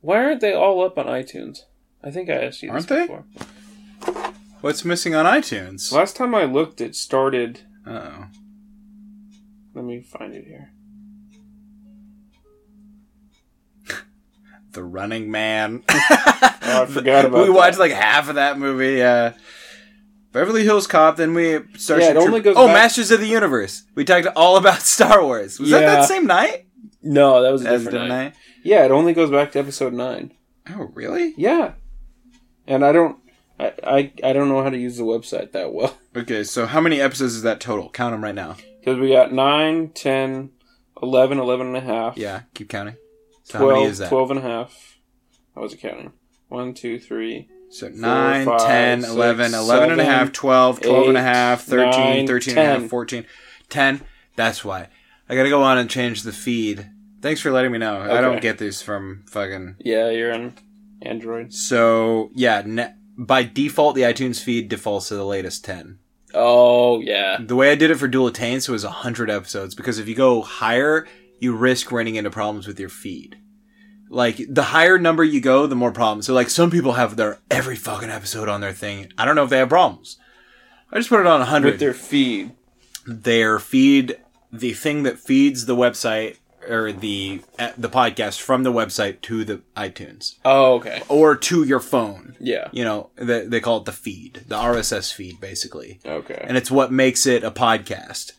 why aren't they all up on iTunes? I think I asked you this Aren't they? before. What's missing on iTunes? Last time I looked, it started. Oh. Let me find it here. The Running Man. Oh, I forgot about. we that. watched like half of that movie. Yeah. Beverly Hills Cop. Then we started. Yeah, it only goes Oh, back- Masters of the Universe. We talked all about Star Wars. Was that Yeah. that same night? No, that was a As different night. night? Yeah, it only goes back to episode nine. Oh, really? Yeah, and I don't, I, I, I don't know how to use the website that well Okay, so how many episodes is that total? Count them right now. because we got 9, 10, 11, 11 and a half, Yeah, keep counting. So how many 12, is that? 12 and a half. I was counting. 1, 2, 3, So 9, five, 10, six, 11, 11 and a half, 12, 12 and a half, 13, nine, 13 and a half, 14, 10. That's why. I gotta go on and change the feed. Thanks for letting me know. I don't get these from fucking. Yeah, you're on Android. So, yeah, ne- by default, the iTunes feed defaults to the latest 10. Oh, yeah. The way I did it for Duel of Taints was 100 episodes because if you go higher, you risk running into problems with your feed. Like, the higher number you go, the more problems. So, like, some people have their every fucking episode on their thing. I don't know if they have problems. I just put it on 100. With their feed. their feed, the thing that feeds the website, or the uh, the podcast from the website to the iTunes Oh, okay. or to your phone. Yeah. You know, they, they call it the feed, the RSS feed, basically, Okay. and it's what makes it a podcast.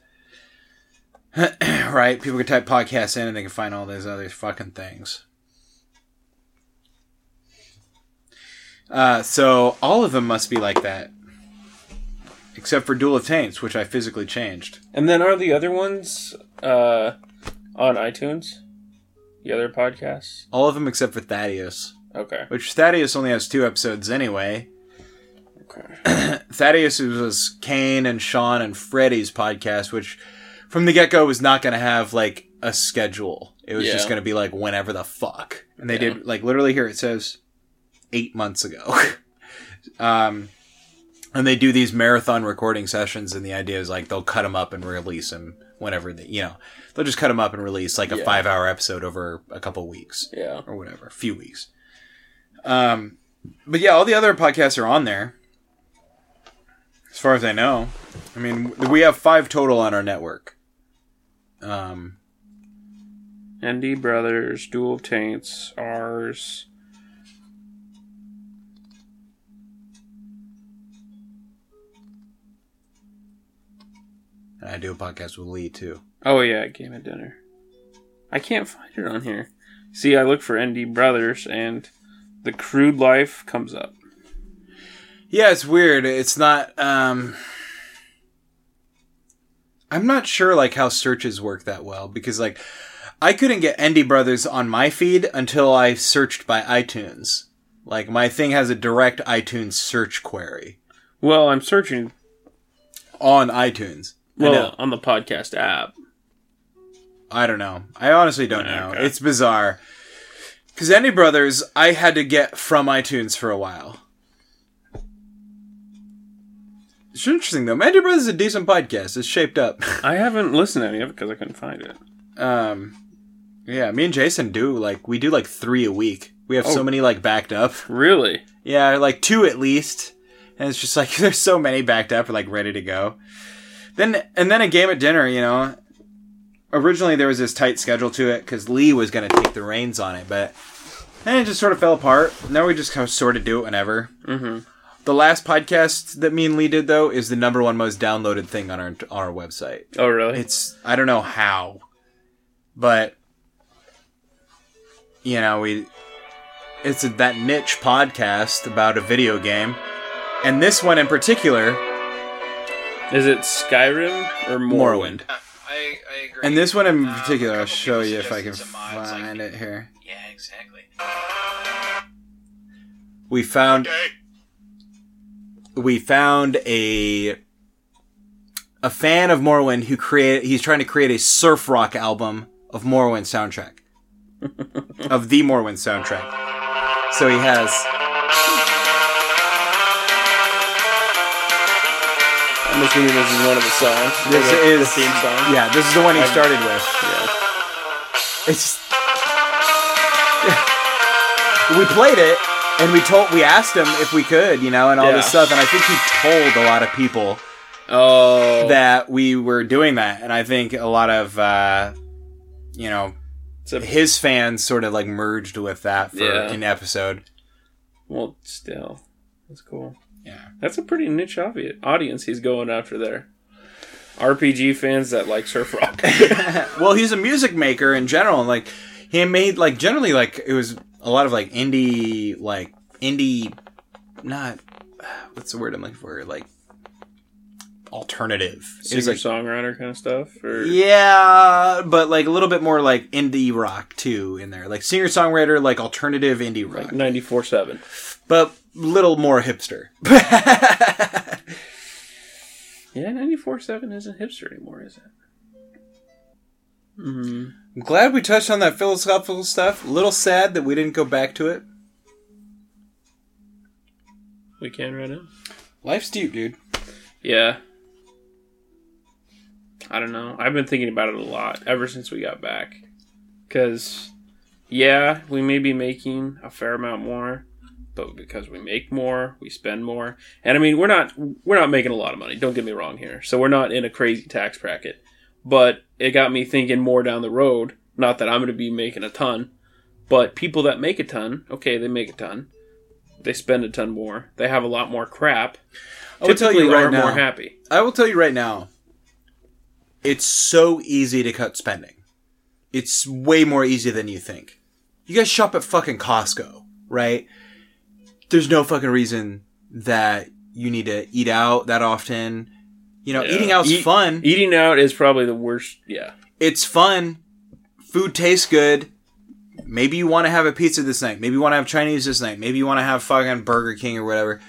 right? People can type podcast in and they can find all those other fucking things. Uh, so all of them must be like that, except for Duel of Taints, which I physically changed. And then are the other ones uh, on iTunes? The other podcasts? All of them except for Thaddeus, Okay. which Thaddeus only has two episodes anyway. Okay. Thaddeus was Kane and Sean and Freddie's podcast, which from the get go was not going to have like a schedule. It was just going to be like whenever the fuck. And they Yeah. did like literally here it says eight months ago. um, and they do these marathon recording sessions, and the idea is like they'll cut them up and release them whenever they, you know, they'll just cut them up and release like a Yeah. five hour episode over a couple weeks Yeah. or whatever, a few weeks. Um, but yeah, all the other podcasts are on there. As far as I know, I mean, we have five total on our network. Um, ND Brothers, Duel of Taints, ours. And I do a podcast with Lee too. Oh yeah, Game at Dinner. I can't find it on here. See, I look for ND Brothers and the Crude Life comes up. Yeah, it's weird. It's not. Um, I'm not sure like how searches work that well because like I couldn't get Endy Brothers on my feed until I searched by iTunes. Like my thing has a direct iTunes search query Well, I'm searching on iTunes. Well on the podcast app. I don't know. I honestly don't know. Okay. It's bizarre. Because Endy Brothers, I had to get from iTunes for a while. It's interesting though. Endy Brothers is a decent podcast. It's shaped up. I haven't listened to any of it because I couldn't find it. um, yeah, me and Jason do like we do like three a week. We have so Oh. many like backed up. Really? Yeah, like two at least. And it's just like there's so many backed up, like ready to go. Then and then a game at dinner, you know. Originally there was this tight schedule to it because Lee was going to take the reins on it, but then it just sort of fell apart. Now we just kind of sort of do it whenever. Mm-hmm. The last podcast that me and Lee did though is the number one most downloaded thing on our on our website. Oh, really? It's I don't know how, but you know we it's a, that niche podcast about a video game, and this one in particular, Is it Skyrim or Morrowind? Morrowind. I, I agree. And this one in Um, particular, a I'll show you if I can suggested some like- find it here. Yeah, exactly. We found Okay. we found a a fan of Morrowind who create he's trying to create a surf rock album of Morrowind soundtrack. of the Morrowind soundtrack. So he has I'm assuming this is one of the songs. this the, is the theme song. Yeah, this is the one he started with. Yeah. It's we played it and we told we asked him if we could, you know, and all this stuff and I think he told a lot of people Oh, that we were doing that and I think a lot of uh you know a, his fans sort of like merged with that for Yeah. an episode. well, still, that's cool. Yeah. That's a pretty niche audience he's going after there. RPG fans that like surf rock. well, he's a music maker in general. and, Like he made like generally like it was a lot of like indie like indie not what's the word I'm looking for like alternative. Singer like songwriter kind of stuff. Or yeah, but like a little bit more like indie rock too in there, like singer songwriter, like alternative indie rock, like ninety four seven. But little more hipster. Yeah, ninety four seven isn't hipster anymore, is it? Hmm. I'm glad we touched on that philosophical stuff. A little sad that we didn't go back to it. We can right now. Life's deep, dude. Yeah. I don't know. I've been thinking about it a lot ever since we got back. Because, yeah, we may be making a fair amount more, but because we make more, we spend more. And I mean, we're not we're not making a lot of money. Don't get me wrong here. So we're not in a crazy tax bracket. But it got me thinking more down the road Not that I'm going to be making a ton, but people that make a ton, okay, they make a ton. They spend a ton more. They have a lot more crap. I will tell you right now. more happy. I will tell you right now. It's so easy to cut spending. It's way more easy than you think. You guys shop at fucking Costco, right? There's no fucking reason that you need to eat out that often. You know, Yeah. eating out's Eat- fun. Eating out is probably the worst. Yeah. it's fun. Food tastes good. Maybe you want to have a pizza this night. Maybe you want to have Chinese this night. Maybe you want to have fucking Burger King or whatever.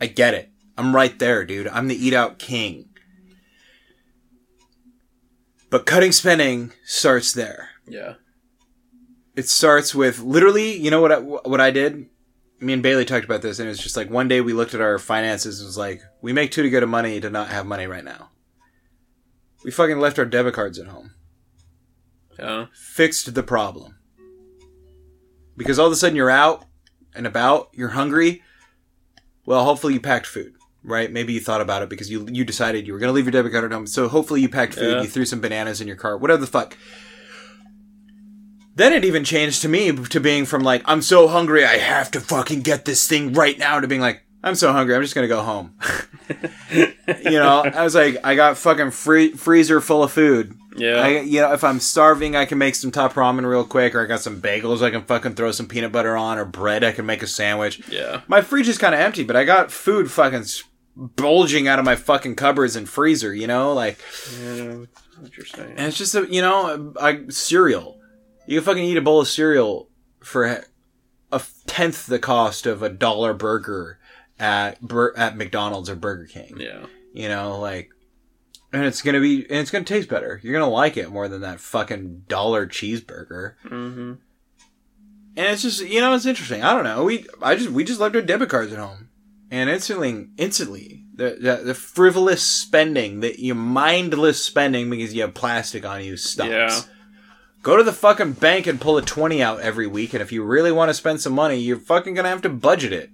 I get it. I'm right there, dude. I'm the eat out king. But cutting spending starts there. Yeah. It starts with literally, you know what I, what I did? Me and Bailey talked about this and it was just like one day we looked at our finances and was like, we make too good of money to not have money right now. We fucking left our debit cards at home. Yeah. fixed the problem. Because all of a sudden you're out and about, you're hungry. Well, hopefully you packed food, right? Maybe you thought about it because you you decided you were going to leave your debit card at home. So hopefully you packed food, Yeah. you threw some bananas in your car, whatever the fuck. Then it even changed to me to being from like I'm so hungry, I have to fucking get this thing right now to being like I'm so hungry, I'm just to go home. you know, I was like I got fucking free- freezer full of food. Yeah. I, you know, if I'm starving, I can make some top ramen real quick, or I got some bagels I can fucking throw some peanut butter on, or bread I can make a sandwich. yeah. My fridge is kind of empty, but I got food fucking bulging out of my fucking cupboards and freezer. You know, like, Yeah. What you're saying. and it's just a, you know, I cereal. You can fucking eat a bowl of cereal for a tenth the cost of a dollar burger at Bur- at McDonald's or Burger King. Yeah. You know, like, and it's gonna be, and it's gonna taste better. You're gonna like it more than that fucking dollar cheeseburger. Mm-hmm. And it's just, you know, it's interesting. I don't know. We, I just, we just left our debit cards at home, and instantly, instantly, the the, the frivolous spending, the you mindless spending because you have plastic on you stops. Yeah. Go to the fucking bank and pull a twenty out every week, and if you really want to spend some money, you're fucking gonna have to budget it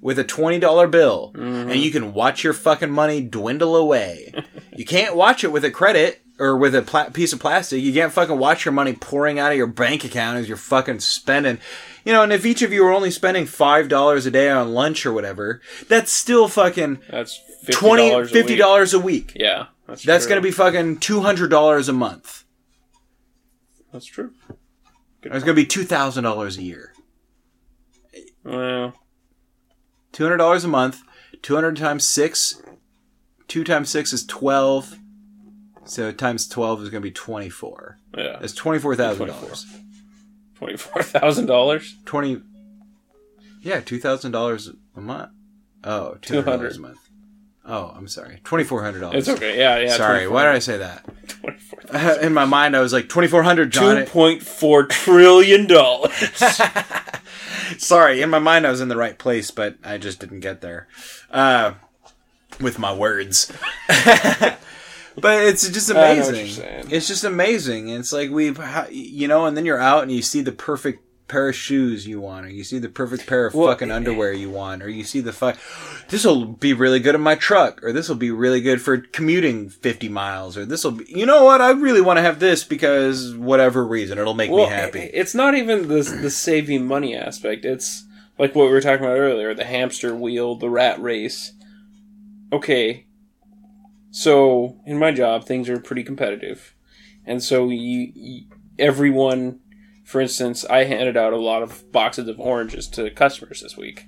with a twenty dollar bill, mm-hmm. and you can watch your fucking money dwindle away. you can't watch it with a credit or with a pla- piece of plastic. You can't fucking watch your money pouring out of your bank account as you're fucking spending. You know, and if each of you are only spending five dollars a day on lunch or whatever, that's still fucking That's fifty twenty, dollars. fifty dollars a week. Yeah. That's That's true. gonna be fucking two hundred dollars a month. That's true. It's gonna be two thousand dollars a year. Well. Two hundred dollars a month. Two hundred times six. Two times six is twelve. So times twelve is going to be twenty four. Yeah. That's twenty four thousand dollars. Twenty-four thousand dollars. Twenty. Yeah, two thousand dollars a month. Oh, two hundred dollars a month. Oh, I'm sorry, twenty four hundred dollars. It's okay. Yeah. Yeah. Sorry, why did I say that? Twenty-four. In my mind, I was like twenty four hundred. John. Two point four trillion dollars. Sorry, in my mind I was in the right place, but I just didn't get there uh, with my words. but it's just I know what you're amazing. It's just amazing. It's like we've, you know, and then you're out and you see the perfect pair of shoes you want, or you see the perfect pair of Well, fucking underwear you want, or you see the fuck. This will be really good in my truck, or this will be really good for commuting 50 miles, or this will be. You know what? I really want to have this because whatever reason, it'll make me happy. It's not even the the saving money aspect. It's like what we were talking about earlier: the hamster wheel, the rat race. Okay, so in my job, things are pretty competitive, and so you, you, everyone, for instance, I handed out a lot of boxes of oranges to customers this week,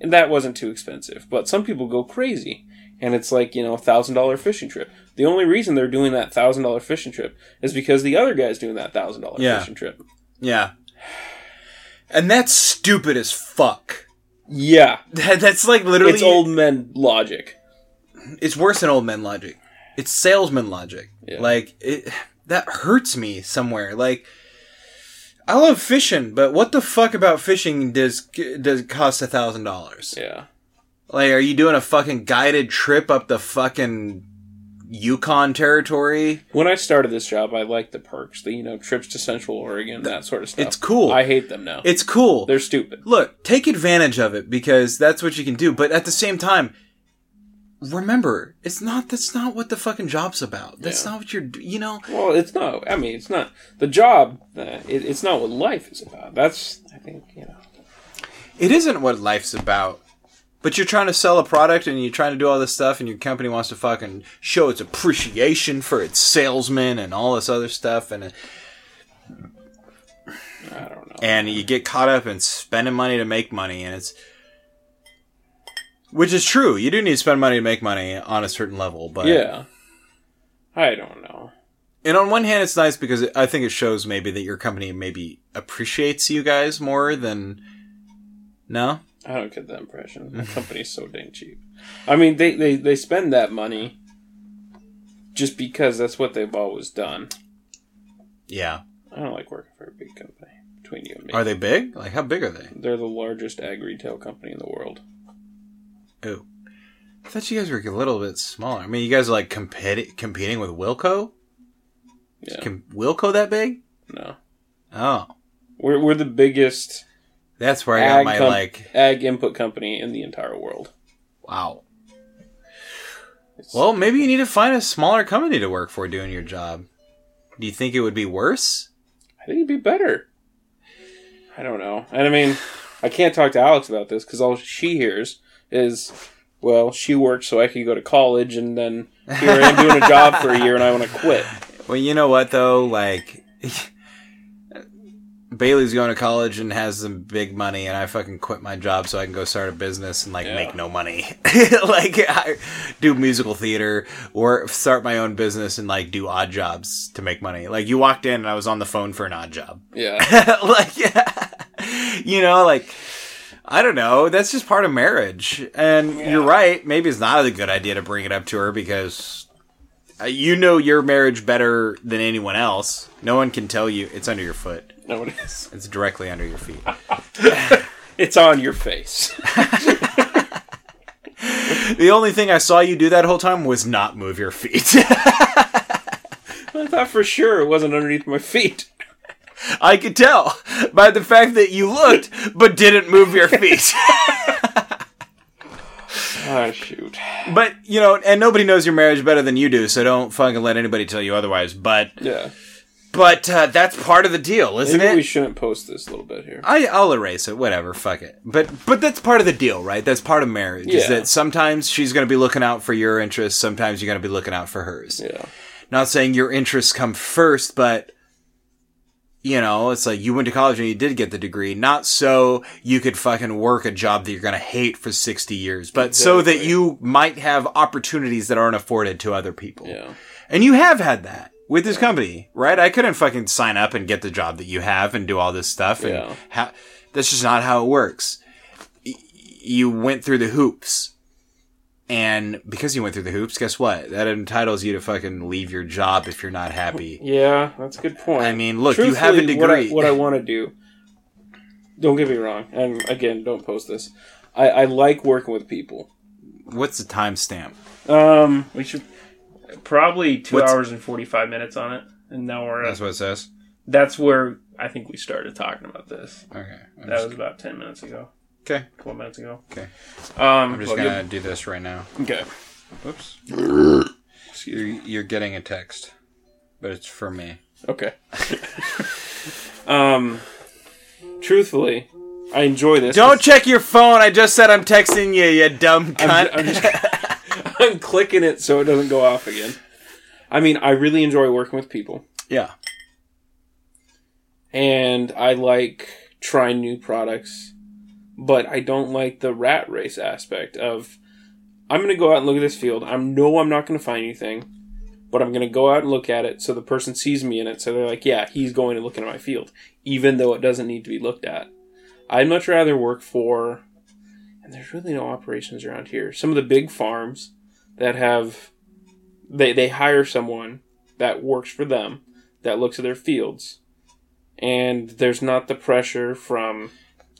and that wasn't too expensive. But some people go crazy. And it's like, you know, a thousand dollar fishing trip. The only reason they're doing that thousand dollar fishing trip is because the other guy's doing that thousand dollar Yeah. fishing trip. Yeah. And that's stupid as fuck. Yeah, That, that's like literally. it's old men logic. It's worse than old men logic. It's salesman logic. Yeah. Like it. That hurts me somewhere. Like. I love fishing, but what the fuck about fishing does does cost a thousand dollars? Yeah, Like, are you doing a fucking guided trip up the fucking Yukon territory? when I started this job, I liked the perks, the you know trips to Central Oregon, that sort of stuff. It's cool. I hate them now. It's cool. They're stupid. look, take advantage of it because that's what you can do. But at the same time, remember, it's not. That's not what the fucking job's about. That's Yeah. not what you're. You know. Well, it's not. I mean, it's not the job. Uh, it, it's not what life is about. That's I think you know. It isn't what life's about. But you're trying to sell a product and you're trying to do all this stuff and your company wants to fucking show its appreciation for its salesmen and all this other stuff and I don't know. and you get caught up in spending money to make money and it's which is true. You do need to spend money to make money on a certain level, but yeah, I don't know. And on one hand, it's nice because it, I think it shows maybe that your company maybe appreciates you guys more than no. I don't get that impression. The company's so dang cheap. I mean, they, they, they spend that money just because that's what they've always done. Yeah, I don't like working for a big company. Between you and me, are they big? Like how big are they? They're the largest ag retail company in the world. Oh, I thought you guys were a little bit smaller. I mean, you guys are like competi- competing with Wilco. Yeah, Can Wilco that big? no, Oh, we're we're the biggest that's where I got ag, my com- like. ag input company in the entire world. Wow. It's- Well, maybe you need to find a smaller company to work for doing your job. Do you think it would be worse? I think it'd be better. I don't know. And I mean, I can't talk to Alex about this because all she hears is, well, she worked so I could go to college, and then here I am doing a job for a year, and I want to quit. Well, you know what though, like Bailey's going to college and has some big money, and I fucking quit my job so I can go start a business and like Yeah. make no money. like I do musical theater or start my own business and like do odd jobs to make money. Like you walked in and I was on the phone for an odd job. Yeah, like yeah. you know, like I don't know. That's just part of marriage, and you're right. Maybe it's not a good idea to bring it up to her because uh, you know your marriage better than anyone else. No one can tell you it's under your foot. no, it is. It's directly under your feet. It's on your face. the only thing I saw you do that whole time was not move your feet. I thought for sure it wasn't underneath my feet. I could tell by the fact that you looked but didn't move your feet. Oh shoot. but you know, and nobody knows your marriage better than you do, so don't fucking let anybody tell you otherwise. But Yeah. but uh, that's part of the deal, isn't Maybe it? we shouldn't post this a little bit here. I, I'll erase it. Whatever. Fuck it. But but that's part of the deal, right? That's part of marriage. Is Yeah. that sometimes she's going to be looking out for your interests. Sometimes you're going to be looking out for hers. Yeah. Not saying your interests come first, but you know, it's like you went to college and you did get the degree, not so you could fucking work a job that you're going to hate for 60 years, but so that you might have opportunities that aren't afforded to other people. Yeah. And you have had that with this company, right? I couldn't fucking sign up and get the job that you have and do all this stuff. And Yeah. ha- that's just not how it works. Y- you went through the hoops. And because you went through the hoops, guess what? That entitles you to fucking leave your job if you're not happy. Yeah, that's a good point. I mean, look, you have a Truthfully, What I, degree. what I want to do, don't get me wrong, and again, don't post this. I, I like working with people. What's the timestamp? Um, We should probably two What's- hours and forty five minutes on it, and now we're That's what it says. that's where I think we started talking about this. Okay. I'm That just, was about ten minutes ago, okay. a couple minutes ago. Okay. Um, I'm just well, gonna do this right now. Okay. Whoops. You're, you're getting a text, but it's for me. Okay. um, truthfully, I enjoy this. Don't check your phone. I just said I'm texting you, you dumb cunt. I'm, I'm just I'm clicking it so it doesn't go off again. I mean, I really enjoy working with people, yeah. and I like trying new products, but I don't like the rat race aspect of I'm going to go out and look at this field. I know I'm not going to find anything, but I'm going to go out and look at it so the person sees me in it. So they're like, yeah, he's going to look at my field, even though it doesn't need to be looked at. I'd much rather work for, and there's really no operations around here. Some of the big farms that have, they, they hire someone that works for them that looks at their fields and there's not the pressure from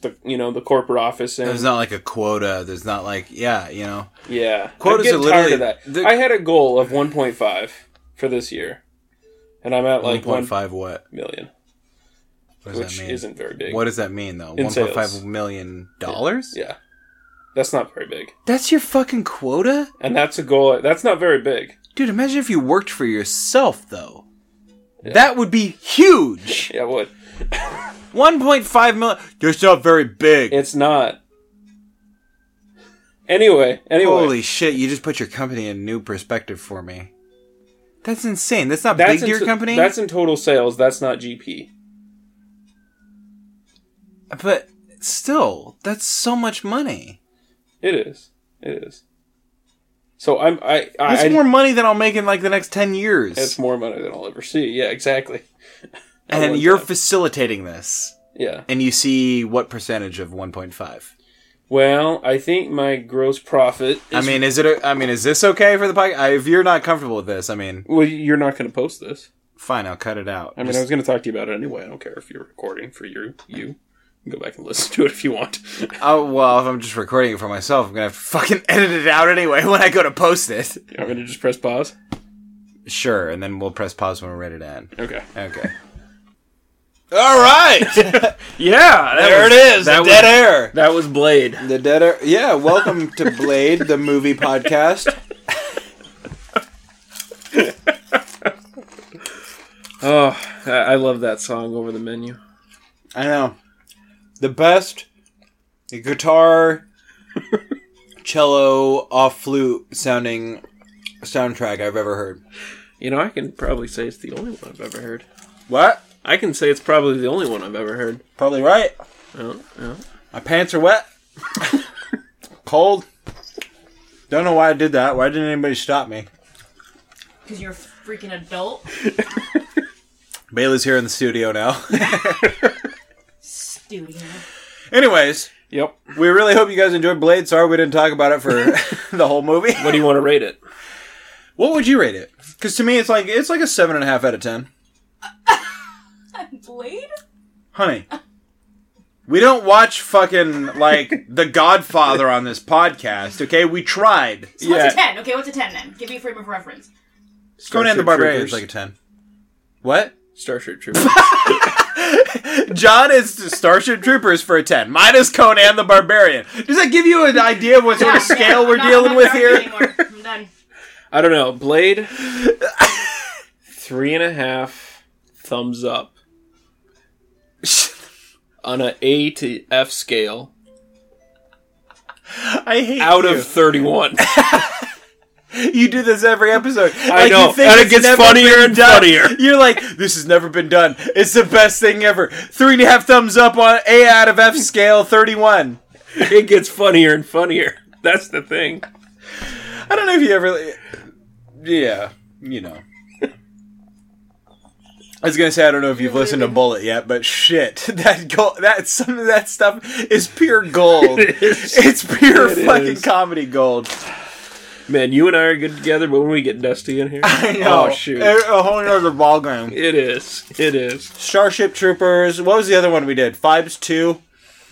the you know the corporate office and There's not like a quota. There's not like yeah, you know. yeah Quotas I'm are tired of that. the- I had a goal of 1.5 for this year, and I'm at like One 1 point five what? million, What which isn't very big. What does that mean though? In One point five sales. million dollars? Yeah, That's not very big. That's your fucking quota? And that's a goal. That's not very big. Dude, imagine if you worked for yourself, though. That would be huge. Yeah, what? 1.5 million. That's not very big. It's not. Anyway, anyway. Holy shit, you just put your company in new perspective for me. That's insane. That's not that's big to your company? That's in total sales. That's not GP. But still, that's so much money. It is. It is. So I'm. I. I That's I- more money than I'll make in like the next 10 years. It's more money than I'll ever see. Yeah, exactly. And you're facilitating this. yeah. And you see what percentage of 1.5? Well, I think my gross profit. Is, I mean, is it? A, I mean, is this okay for the podcast? If you're not comfortable with this, I mean, well, you're not going to post this. fine, I'll cut it out. I mean, Just- I was going to talk to you about it anyway. I don't care if you're recording for you. You go back and listen to it if you want. oh well, if I'm just recording it for myself, I'm gonna have to fucking edit it out anyway when I go to post it. I'm going to just press pause. Sure, and then we'll press pause when we're ready to end. Okay. Okay. All right, Yeah, there it is. that the was- dead air. That was Blade. The dead air. Yeah, welcome to Blade, the movie podcast. Oh, I I love that song over the menu. I know. The best guitar, cello, off flute sounding soundtrack I've ever heard. You know, I can probably say it's the only one I've ever heard. What? I can say it's probably the only one I've ever heard. Probably right. Oh, yeah. My pants are wet. Cold. Don't know why I did that. Why didn't anybody stop me? Because you're a freaking adult. Bailey's here in the studio now. Studio. Anyways, Yep. we really hope you guys enjoyed Blade. Sorry we didn't talk about it for the whole movie. What do you want to rate it? What would you rate it? Because to me, it's like it's like a seven and a half out of ten. Blade? Honey, we don't watch fucking like The Godfather on this podcast. Okay, we tried. So what's Yeah. a 10? Okay, what's a 10 then? Give me a frame of reference. Conan the Starship Barbarian Troopers. is like a ten. What? Starship Troopers. John is Starship Troopers for a ten. Minus Conan the Barbarian. Does that give you an idea of what sort of scale yeah, we're not- dealing not with here? Anymore. I'm done. I don't know. Blade. Three and a half thumbs up on a A to F scale I hate you. out you. of thirty-one. You do this every episode. I Like, know, and it gets funnier and done. funnier. You're like, this has never been done. It's the best thing ever. Three and a half thumbs up on A out of F scale, 31. it gets funnier and funnier. That's the thing. I don't know if you ever. Yeah, you know. I was gonna say I don't know if you've listened to Bullet yet, but shit, that gold, that some of that stuff is pure gold. It is. It's pure It fucking is. comedy gold. Man, you and I are good together, but when we get Dusty in here, I know. oh shoot, a, a whole other ball game. it is. It is. Starship Troopers. What was the other one we did? Phibes two.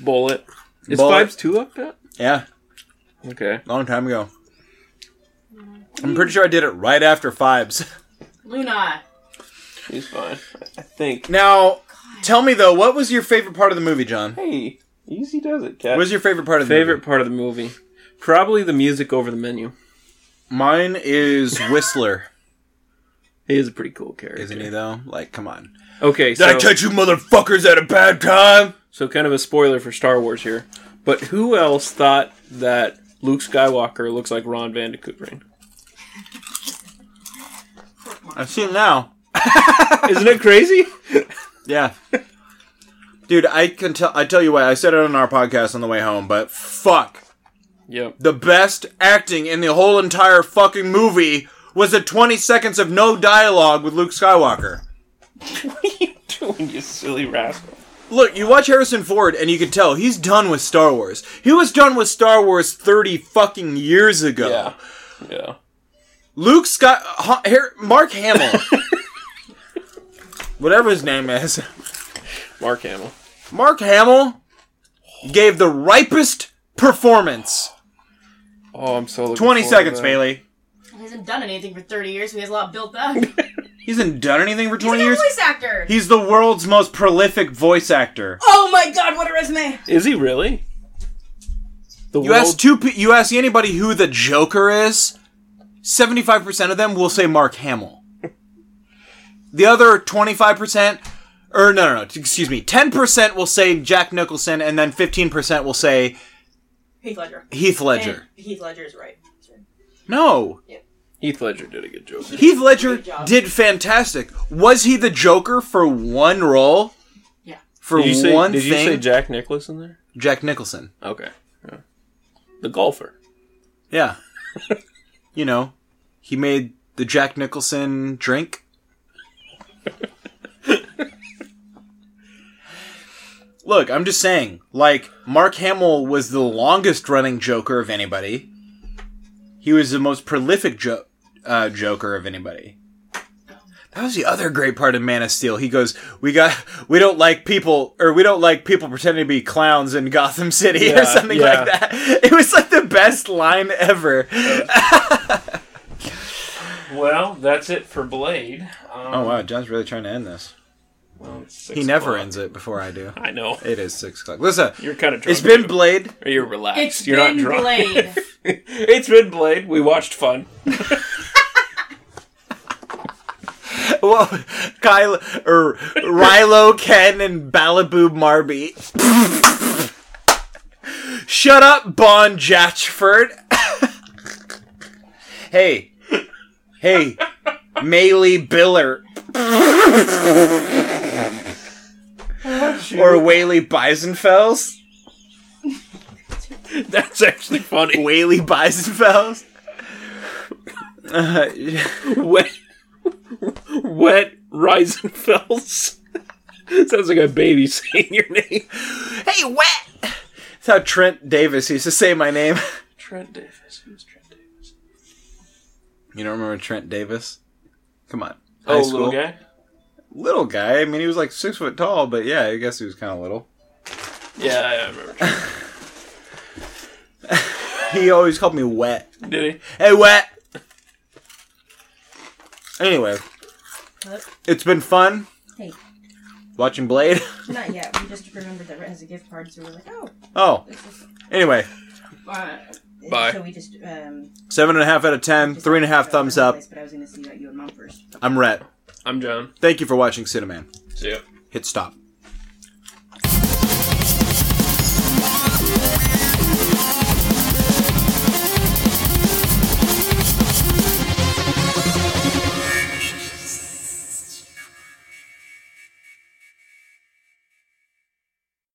Bullet. Is Bullet. Phibes two up yet? Yeah, Okay. long time ago. I'm pretty sure I did it right after Phibes. Luna. He's fine. I think. Now, tell me though, what was your favorite part of the movie, John? Hey, easy does it, cat. What was your favorite part of the favorite movie? part of the movie? Probably the music over the menu. Mine is Whistler. He is a pretty cool character. Isn't he though? Like, come on. Okay, Did I so, catch you motherfuckers at a bad time? so kind of a spoiler for Star Wars here. But who else thought that Luke Skywalker looks like Ron Van de Koopering? I've seen now. Isn't it crazy? Yeah. Dude, I can tell. I tell you what. I said it on our podcast on the way home, but fuck, Yep. the best acting in the whole entire fucking movie was the 20 seconds of no dialogue with Luke Skywalker. What are you doing, you silly rascal? Look, you watch Harrison Ford, and you can tell he's done with Star Wars. He was done with Star Wars 30 fucking years ago. Yeah. Yeah. Luke Scott, ha, Har- Mark Hamill, whatever his name is, Mark Hamill. Mark Hamill gave the ripest performance. Oh, I'm so looking 20 forward to seconds, that. Bailey. He hasn't done anything for 30 years, so he has a lot built up. He hasn't done anything for He's 20 a years. voice actor. He's the world's most prolific voice actor. Oh my god, what a resume! Is he really? The You ask two. pe- You ask anybody who the Joker is. Seventy-five percent of them will say Mark Hamill. The other twenty-five percent, or no, no, no. Excuse me. Ten percent will say Jack Nicholson, and then fifteen percent will say Heath Ledger. Heath Ledger. And Heath Ledger is right. No, Heath Ledger did a good job. Heath Ledger Good job. did fantastic. Was he the Joker for one role? Yeah. For Did you say, one did you say Jack Nicholson there? Jack Nicholson. Okay. Yeah. The golfer. Yeah. you know, he made the Jack Nicholson drink. Look, I'm just saying, like, Mark Hamill was the longest running Joker of anybody. He was the most prolific jo- uh, Joker of anybody. That was the other great part of Man of Steel. He goes, "We got, we don't like people, or we don't like people pretending to be clowns in Gotham City, Yeah, or something yeah. like that." It was like the best line ever. Well, that's it for Blade. Um, Oh wow, John's really trying to end this. well, it's six He never o'clock. ends it before I do. I know. It is six o'clock. Listen, You're kind of drunk. it's been Blade. Or you're relaxed. It's you're been not drunk. Blade. it's been Blade. We watched fun. Well, Kyle or Rilo, Ken, and Balaboob Marby. Shut up, Bon Jatchford. hey, hey, Maylee Biller. or Whaley Beisenfels. That's actually funny. Whaley Beisenfels. Uh, Wet, wet Reisenfels. Sounds like a baby saying your name. hey, wet. That's how Trent Davis used to say my name. Trent Davis. Who's Trent Davis? You don't remember Trent Davis? Come on. Oh, High little school. guy. Little guy. I mean, he was like six foot tall, but yeah, I guess he was kind of little. Yeah, I remember. Trent. He always called me wet. Did he? Hey, wet. Anyway, What? it's been fun Hey, watching Blade. not yet. We just remembered that it has a gift card, so we're like, oh, Oh, anyway, Uh, Bye. So we just um. seven and a half out of ten, just three and a half thumbs up. this, But I was going to see about you and mom first. I'm Rhett. I'm John. Thank you for watching Cineman. See ya. Hit stop.